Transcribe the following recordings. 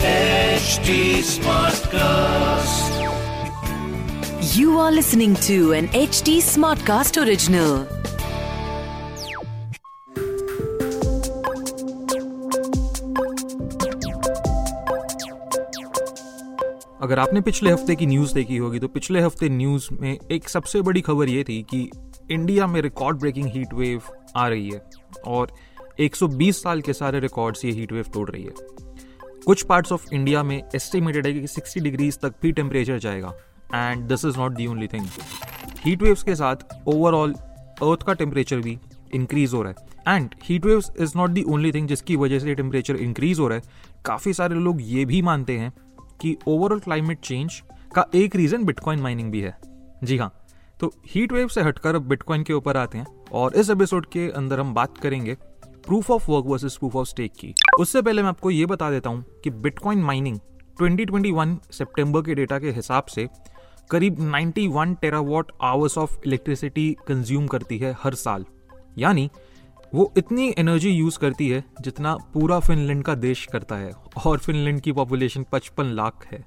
HD Smartcast. You are listening to an HD Smartcast original. अगर आपने पिछले हफ़्ते की न्यूज़ देखी होगी तो पिछले हफ़्ते न्यूज़ में एक सबसे बड़ी खबर ये थी कि इंडिया में रिकॉर्ड ब्रेकिंग हीट वेव आ रही है और 120 साल के सारे रिकॉर्ड्स ये हीट वेव तोड़ रही है। कुछ पार्ट्स ऑफ़ इंडिया में एस्टिमेटेड है कि 60 डिग्रीज तक भी टेम्परेचर जाएगा। And this is not the only thing heat waves के साथ ओवरऑल अर्थ का टेम्परेचर भी इंक्रीज हो रहा है। And heat waves is not the only thing जिसकी वजह से टेम्परेचर इंक्रीज हो रहा है। काफ़ी सारे लोग ये भी मानते हैं कि ओवरऑल क्लाइमेट चेंज का एक रीज़न बिटकॉइन माइनिंग भी है। जी हाँ तो हीट वेव से हटकर अब बिटकॉइन के ऊपर आते हैं। और इस एपिसोड के अंदर हम बात करेंगे proof of work versus proof of stake की। उससे पहले मैं आपको ये बता देता हूँ कि बिटकॉइन माइनिंग 2021 सितंबर के डेटा के हिसाब से करीब 91 terawatt hours of electricity consume करती है हर साल। यानी वो इतनी एनर्जी यूज़ करती है जितना पूरा फिनलैंड का देश करता है और फिनलैंड की पॉपुलेशन 55 लाख है।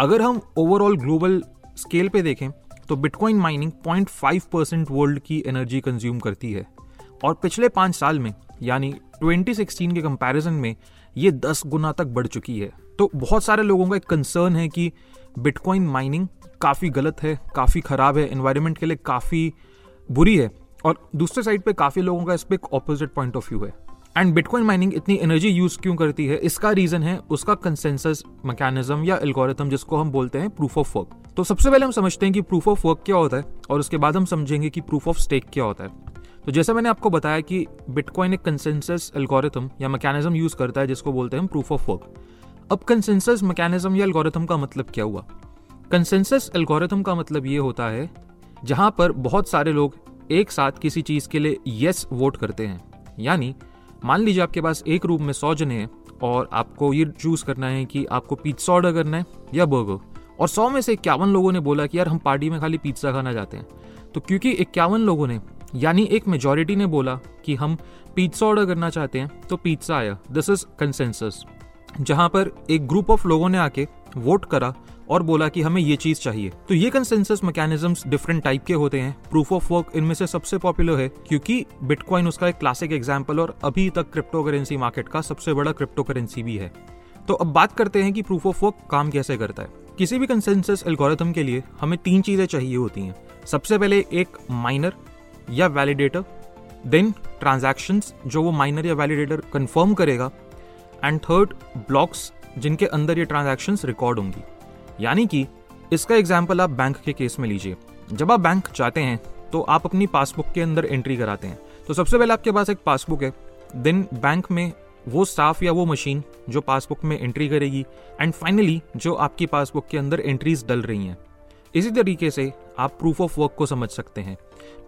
अगर हम ओवरऑल ग्लोबल स्केल पे देखें तो बिटकॉइन माइनिंग 0.5 परसेंट वर्ल्ड की एनर्जी कंज्यूम करती है। और पिछले पाँच साल में, यानी 2016 के कंपैरिजन में, ये 10 गुना तक बढ़ चुकी है। तो बहुत सारे लोगों का एक कंसर्न है कि बिटकॉइन माइनिंग काफ़ी गलत है, काफ़ी ख़राब है इन्वायरमेंट के लिए काफ़ी बुरी है, और दूसरे साइड पे काफ़ी लोगों का इस पर एक ऑपोजिट पॉइंट ऑफ़ व्यू है। एंड बिटकॉइन माइनिंग इतनी एनर्जी यूज़ क्यों करती है? इसका रीजन है उसका कंसेंसस मैकेनिज्म या एल्गोरिथम जिसको हम बोलते हैं प्रूफ ऑफ़ वर्क तो सबसे पहले हम समझते हैं कि प्रूफ ऑफ़ वर्क क्या होता है, और उसके बाद हम समझेंगे कि प्रूफ ऑफ़ स्टेक क्या होता है। तो जैसा मैंने आपको बताया कि बिटकॉइन एक कंसेंसस एल्गोरिथम या मैकेनिज्म यूज़ करता है, जिसको बोलते हैं प्रूफ ऑफ़ वर्क अब कंसेंसस मैकेनिज्म या एल्गोरिथम का मतलब क्या हुआ? कंसेंसस एल्गोरिथम का मतलब ये होता है, जहाँ पर बहुत सारे लोग एक साथ किसी चीज़ के लिए यस वोट करते हैं। यानी, मान लीजिए आपके पास एक रूप में सौ जने हैं, और आपको ये चूज़ करना है कि आपको पिज्जा ऑर्डर करना है या बर्गर और सौ में से इक्यावन लोगों ने बोला कि यार, हम पार्टी में खाली पिज्जा खाना चाहते हैं। तो क्योंकि इक्यावन लोगों ने यानी एक मेजोरिटी ने बोला कि हम पिज्जा ऑर्डर करना चाहते हैं तो पिज्जा आया। दिस इज़ कंसेंसस जहाँ पर एक ग्रुप ऑफ़ लोगों ने आके वोट करा और बोला कि हमें ये चीज़ चाहिए। तो ये कंसेंसस मैकेनिज्म्स डिफरेंट टाइप के होते हैं। प्रूफ ऑफ़ वर्क इनमें से सबसे पॉपुलर है, क्योंकि बिटकॉइन उसका एक क्लासिक एग्ज़ाम्पल और अभी तक क्रिप्टो करेंसी मार्केट का सबसे बड़ा क्रिप्टो करेंसी भी है। तो अब बात करते हैं कि प्रूफ ऑफ़ वर्क काम कैसे करता है। किसी भी कंसेंसस एल्गोरिथम के लिए हमें तीन चीज़ें चाहिए होती हैं। सबसे पहले एक माइनर या वैलिडेटर देन ट्रांजैक्शंस जो वो माइनर या वैलिडेटर कंफर्म करेगा एंड थर्ड ब्लॉक्स जिनके अंदर ये ट्रांजैक्शंस रिकॉर्ड होंगी। यानी कि, इसका एग्ज़ाम्पल आप बैंक के केस में लीजिए। जब आप बैंक जाते हैं तो आप अपनी पासबुक के अंदर एंट्री कराते हैं। तो सबसे पहले आपके पास एक पासबुक है। देन बैंक में वो स्टाफ या वो मशीन जो पासबुक में एंट्री करेगी एंड फाइनली जो आपकी पासबुक के अंदर एंट्रीज डल रही हैं। इसी तरीके से आप प्रूफ ऑफ़ वर्क को समझ सकते हैं।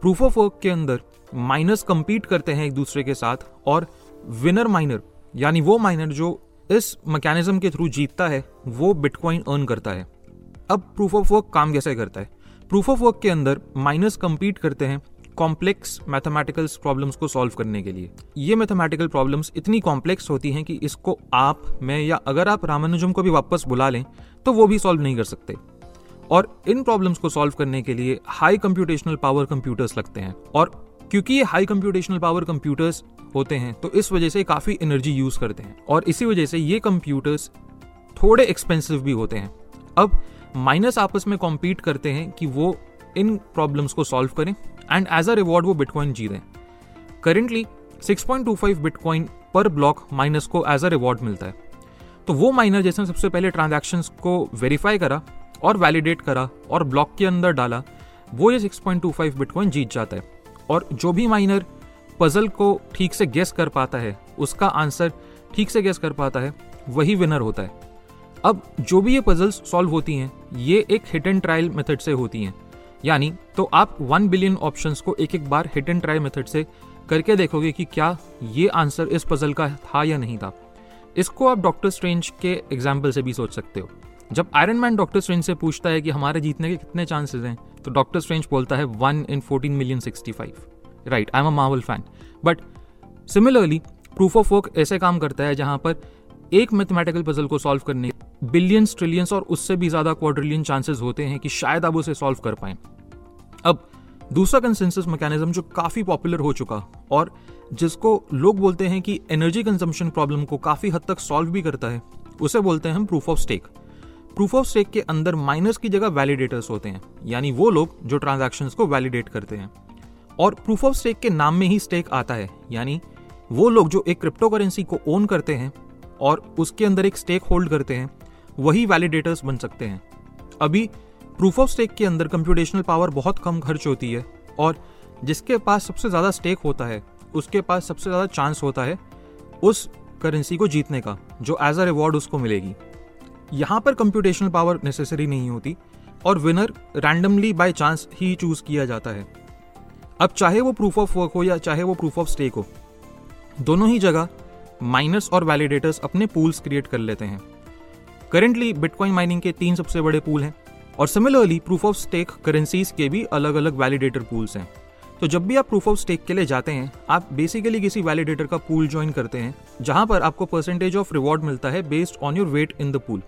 प्रूफ ऑफ़ वर्क के अंदर माइनर्स कंपीट करते हैं एक दूसरे के साथ और विनर माइनर यानी वो माइनर जो इस मैकेनिज्म के थ्रू जीतता है, वो बिटकॉइन अर्न करता है। अब प्रूफ ऑफ़ वर्क काम कैसे करता है? प्रूफ ऑफ़ वर्क के अंदर माइनर्स कंपीट करते हैं कॉम्प्लेक्स मैथमेटिकल प्रॉब्लम्स को सॉल्व करने के लिए। ये मैथमेटिकल प्रॉब्लम्स इतनी कॉम्प्लेक्स होती हैं कि इसको आप, मैं या अगर आप रामानुजम को भी वापस बुला लें तो वो भी सॉल्व नहीं कर सकते। और इन प्रॉब्लम्स को सॉल्व करने के लिए हाई कंप्यूटेशनल पावर कंप्यूटर्स लगते हैं। और क्योंकि ये हाई कंप्यूटेशनल पावर कंप्यूटर्स होते हैं तो इस वजह से काफ़ी एनर्जी यूज़ करते हैं। और इसी वजह से ये कंप्यूटर्स थोड़े एक्सपेंसिव भी होते हैं। अब माइनस आपस में कॉम्पीट करते हैं कि वो इन प्रॉब्लम्स को सॉल्व करें एंड एज अ रिवॉर्ड वो Bitcoin जीतें। Currently 6.25 Bitcoin per block miners को एज अ रिवॉर्ड मिलता है। तो वो माइनर जैसे सबसे पहले ट्रांजैक्शंस को वेरीफाई करा और वैलिडेट करा और ब्लॉक के अंदर डाला, वो ये 6.25 बिटकॉइन जीत जाता है। और जो भी माइनर पजल को ठीक से गेस कर पाता है, उसका आंसर ठीक से गेस कर पाता है, वही विनर होता है। अब जो भी ये पजल्स सॉल्व होती हैं, ये एक हिट एंड ट्रायल मेथड से होती हैं। यानी तो आप वन बिलियन ऑप्शंस को एक एक बार हिट एंड ट्रायल मेथड से करके देखोगे कि क्या ये आंसर इस पजल का था या नहीं था। इसको आप डॉक्टर स्ट्रेंज के एग्ज़ाम्पल से भी सोच सकते हो। जब आयरन मैन डॉक्टर स्ट्रेंज से पूछता है कि हमारे जीतने के कितने चांसेस हैं तो डॉक्टर स्ट्रेंज बोलता है one in fourteen million sixty five right I am a Marvel fan but similarly proof of work ऐसे काम करता है जहाँ पर एक मैथमेटिकल पजल को सॉल्व करने बिलियंस ट्रिलियंस और उससे भी ज़्यादा क्वाड्रिलियन चांसेस होते हैं कि शायद आप उसे सॉल्व कर पाए। अब दूसरा कंसेंसस मैकेनिज्म जो काफ़ी पॉपुलर हो चुका और जिसको लोग बोलते हैं कि एनर्जी कंजम्पशन प्रॉब्लम को काफ़ी हद तक सॉल्व भी करता है, उसे बोलते हैं हम proof of stake proof of stake के अंदर माइनस की जगह वैलिडेटर्स होते हैं, यानी वो लोग जो ट्रांजेक्शन को वैलिडेट करते हैं। और प्रूफ ऑफ़ स्टेक के नाम में ही स्टेक आता है, यानी वो लोग जो एक क्रिप्टो करेंसी को ओन करते हैं और उसके अंदर एक स्टेक होल्ड करते हैं, वही वैलिडेटर्स बन सकते हैं। अभी प्रूफ ऑफ़ स्टेक के अंदर कंप्यूटेशनल पावर बहुत कम खर्च होती है और जिसके पास सबसे ज़्यादा स्टेक होता है, उसके पास सबसे ज़्यादा चांस होता है उस करेंसी को जीतने का, जो एज अ रिवॉर्ड उसको मिलेगी। यहाँ पर कंप्यूटेशनल पावर नेसेसरी नहीं होती और विनर रैंडमली बाय चांस ही चूज़ किया जाता है। अब चाहे वो प्रूफ ऑफ़ वर्क हो या चाहे वो प्रूफ ऑफ़ स्टेक हो, दोनों ही जगह माइनर्स और वैलिडेटर्स अपने पूल्स क्रिएट कर लेते हैं। करेंटली बिटकॉइन माइनिंग के तीन सबसे बड़े पूल हैं और similarly proof of stake currencies के भी अलग अलग वैलिडेटर पूल्स हैं। तो जब भी आप प्रूफ ऑफ़ स्टेक के लिए जाते हैं, आप बेसिकली किसी वैलिडेटर का पूल ज्वाइन करते हैं, जहाँ पर आपको परसेंटेज ऑफ़ रिवॉर्ड मिलता है based on your weight in the pool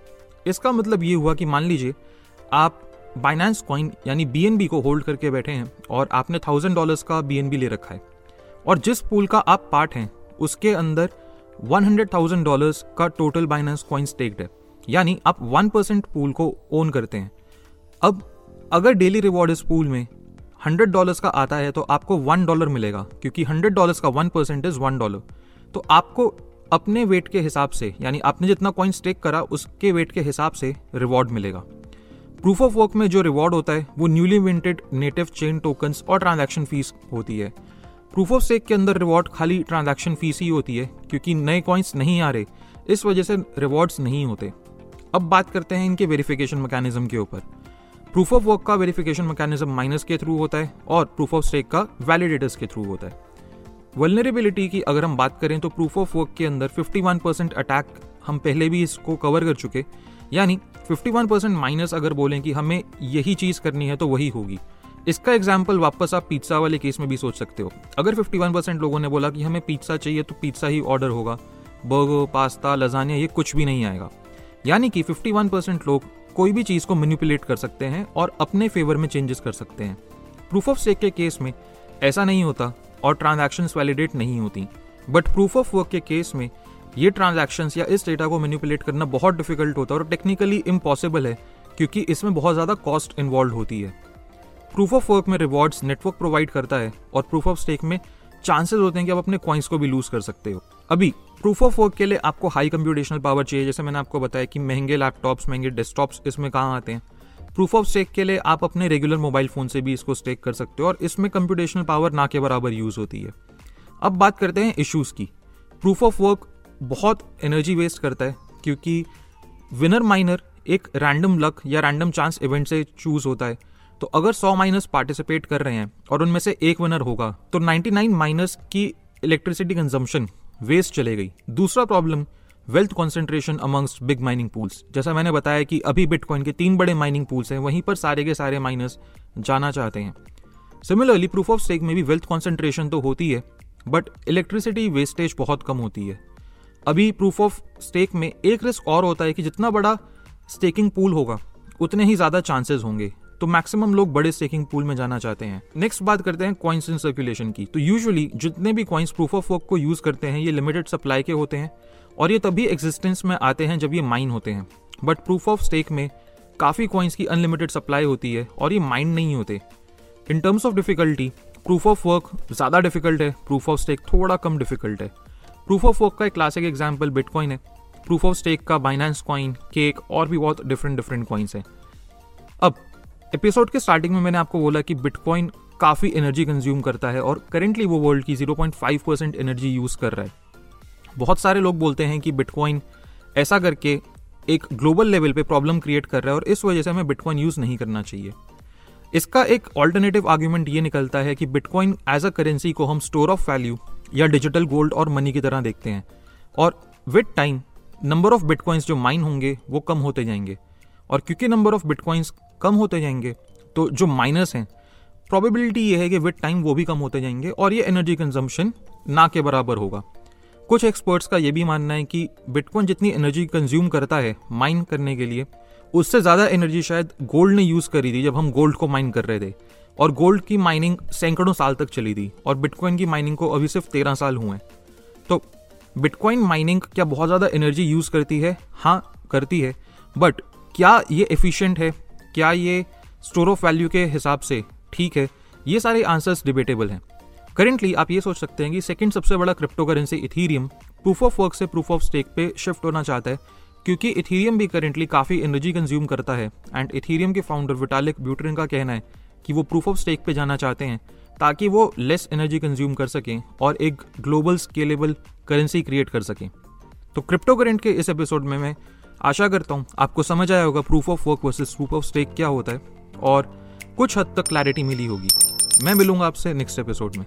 इसका मतलब ये हुआ कि मान लीजिए, आप बाइनेंस कॉइन यानी बीएनबी को होल्ड करके बैठे हैं और आपने थाउज़ेंड डॉलर्स का BNB ले रखा है। और जिस पूल का आप पार्ट हैं, उसके अंदर वन हंड्रेड थाउज़ेंड डॉलर्स का टोटल बाइनेंस कॉइन स्टेक्ड है। यानी आप वन परसेंट पूल को ओन करते हैं। अब, अगर डेली रिवॉर्ड इस पूल में हंड्रेड डॉलर्स का आता है तो आपको वन डॉलर मिलेगा, क्योंकि हंड्रेड डॉलर्स का one percent is one dollar. तो आपको अपने वेट के हिसाब से, यानी आपने जितना कॉइन स्टेक करा, उसके वेट के हिसाब से रिवॉर्ड मिलेगा। प्रूफ ऑफ़ वर्क में जो रिवॉर्ड होता है, वो newly minted native chain tokens और ट्रांजैक्शन फ़ीस होती है। प्रूफ ऑफ़ स्टेक के अंदर रिवॉर्ड खाली ट्रांजैक्शन फ़ीस ही होती है, क्योंकि नए कॉइन्स नहीं आ रहे। इस वजह से रिवॉर्ड्स नहीं होते। अब बात करते हैं इनके वेरिफिकेशन मैकेनिज्म के ऊपर। प्रूफ ऑफ़ वर्क का वेरिफिकेशन मैकेनिज्म माइनस के थ्रू होता है और प्रूफ ऑफ़ स्टेक का वैलिडेटर्स के थ्रू होता है। वलनरेबिलिटी की अगर हम बात करें तो प्रूफ ऑफ़ वर्क के अंदर 51 परसेंट अटैक हम पहले भी इसको कवर कर चुके। यानी 51 परसेंट माइनस अगर बोलें कि हमें यही चीज़ करनी है तो वही होगी। इसका एग्ज़ाम्पल वापस आप पिज्जा वाले केस में भी सोच सकते हो। अगर 51 परसेंट लोगों ने बोला कि हमें पिज्जा चाहिए तो पिज्जा ही ऑर्डर होगा। बर्गर पास्ता लजानिया ये कुछ भी नहीं आएगा। यानी कि 51 परसेंट लोग कोई भी चीज़ को मैनिपुलेट कर सकते हैं और अपने फेवर में चेंजेस कर सकते हैं। प्रूफ ऑफ़ स्टेक के केस में ऐसा नहीं होता और ट्रांजेक्शन वैलिडेट नहीं होती। बट प्रूफ ऑफ़ वर्क के केस में ये ट्रांजेक्शन या इस डेटा को मैनिपुलेट करना बहुत डिफ़िकल्ट होता है और टेक्निकली इम्पॉसिबल है क्योंकि इसमें बहुत ज़्यादा कॉस्ट इन्वॉल्व होती है। प्रूफ ऑफ़ वर्क में रिवॉर्ड्स नेटवर्क प्रोवाइड करता है और प्रूफ ऑफ़ स्टेक में चांसेस होते हैं कि आप अपने कॉइन्स को भी लूज कर सकते हो। अभी प्रूफ ऑफ़ वर्क के लिए आपको हाई कंप्यूटेशनल पावर चाहिए। जैसे मैंने आपको बताया कि महँगे लैपटॉप्स महँगे डेस्कटॉप्स इसमें कहाँ आते हैं। प्रूफ ऑफ़ स्टेक के लिए आप अपने रेगुलर मोबाइल फ़ोन से भी इसको स्टेक कर सकते हो और इसमें कंप्यूटेशनल पावर ना के बराबर यूज़ होती है। अब बात करते हैं इश्यूज़ की। प्रूफ ऑफ़ वर्क बहुत एनर्जी वेस्ट करता है क्योंकि विनर माइनर एक रैंडम लक या रैंडम चांस इवेंट से चूज़ होता है। तो अगर 100 माइनस पार्टिसिपेट कर रहे हैं और उनमें से एक विनर होगा तो 99 माइनस की इलेक्ट्रिसिटी कंजम्पशन वेस्ट चले गई। दूसरा problem wealth concentration amongst big mining pools जैसा मैंने बताया कि अभी बिटकॉइन के तीन बड़े माइनिंग पूल्स हैं, वहीं पर सारे के सारे माइनर्स जाना चाहते हैं। सिमिलरली प्रूफ ऑफ़ स्टेक में भी वेल्थ कॉन्सेंट्रेशन तो होती है बट इलेक्ट्रिसिटी वेस्टेज बहुत कम होती है। अभी प्रूफ ऑफ़ स्टेक में एक रिस्क और होता है कि जितना बड़ा स्टेकिंग पूल होगा, उतने ही ज़्यादा चांसेस होंगे। तो मैक्सिमम लोग बड़े स्टेकिंग पूल में जाना चाहते हैं। नेक्स्ट बात करते हैं कॉइन्स इन सर्कुलेशन की। तो यूजुअली जितने भी कॉइन्स प्रूफ ऑफ़ वर्क को यूज़ करते हैं, ये लिमिटेड सप्लाई के होते हैं और ये तभी एग्जिस्टेंस में आते हैं जब ये माइन होते हैं। बट प्रूफ ऑफ़ स्टेक में काफ़ी कॉइन्स की अनलिमिटेड सप्लाई होती है और ये माइंड नहीं होते। In terms of difficulty proof of work ज़्यादा डिफ़िकल्ट है प्रूफ ऑफ़ स्टेक थोड़ा कम डिफ़िकल्ट है। प्रूफ ऑफ़ वर्क का एक क्लासिक एग्ज़ाम्पल बिटकॉइन है। प्रूफ ऑफ़ स्टेक का बाइनेंस कॉइन केक और भी बहुत डिफरेंट डिफरेंट कॉइन्स हैं। अब एपिसोड के स्टार्टिंग में मैंने आपको बोला कि बिटकॉइन काफ़ी एनर्जी कंज्यूम करता है और करेंटली वो वर्ल्ड की 0.5 परसेंट एनर्जी यूज़ कर रहा है। बहुत सारे लोग बोलते हैं कि बिटकॉइन ऐसा करके एक ग्लोबल लेवल पे प्रॉब्लम क्रिएट कर रहा है और इस वजह से हमें बिटकॉइन यूज़ नहीं करना चाहिए। इसका एक ऑल्टरनेटिव आर्ग्यूमेंट ये निकलता है कि बिटकॉइन एज अ करेंसी को हम स्टोर ऑफ़ वैल्यू या डिजिटल गोल्ड और मनी की तरह देखते हैं और with time number of bitcoins जो माइन होंगे, वो कम होते जाएँगे। और क्योंकि नंबर ऑफ़ बिटकॉइंस कम होते जाएँगे। तो जो माइनस हैं प्रोबेबिलिटी ये है कि विद टाइम वो भी कम होते जाएँगे और ये एनर्जी कंजम्पशन ना के बराबर होगा। कुछ एक्सपर्ट्स का ये भी मानना है कि बिटकॉइन जितनी एनर्जी कंज्यूम करता है माइन करने के लिए, उससे ज़्यादा एनर्जी शायद गोल्ड ने यूज़ करी थी जब हम गोल्ड को माइन कर रहे थे। और गोल्ड की माइनिंग सैकड़ों साल तक चली थी और बिटकॉइन की माइनिंग को अभी सिर्फ़ तेरह साल हुए हैं। तो बिटकॉइन माइनिंग क्या बहुत ज़्यादा एनर्जी यूज़ करती है? हाँ करती है। बट क्या ये एफिशिएंट है? क्या ये स्टोर ऑफ़ वैल्यू के हिसाब से ठीक है? ये सारे आंसर्स डिबेटेबल हैं। करेंटली आप ये सोच सकते हैं कि सेकंड सबसे बड़ा crypto currency Ethereum proof of work से प्रूफ ऑफ़ स्टेक पे शिफ्ट होना चाहता है, क्योंकि इथीरियम भी करेंटली काफ़ी एनर्जी कंज्यूम करता है एंड इथीरियम के फाउंडर विटालिक ब्यूटरिन का कहना है कि वो प्रूफ ऑफ़ स्टेक पे जाना चाहते हैं, ताकि वो लेस एनर्जी कंज्यूम कर सकें और एक ग्लोबल स्केलेबल करेंसी क्रिएट कर सकें। तो क्रिप्टो करेंट के इस एपिसोड में मैं आशा करता हूँ आपको समझ आया होगा proof of work versus proof of stake क्या होता है और कुछ हद तक क्लैरिटी मिली होगी मैं मिलूँगा आपसे नेक्स्ट एपिसोड में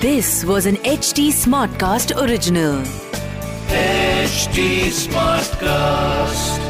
this was This smart cast original H original. Smart Smartcast.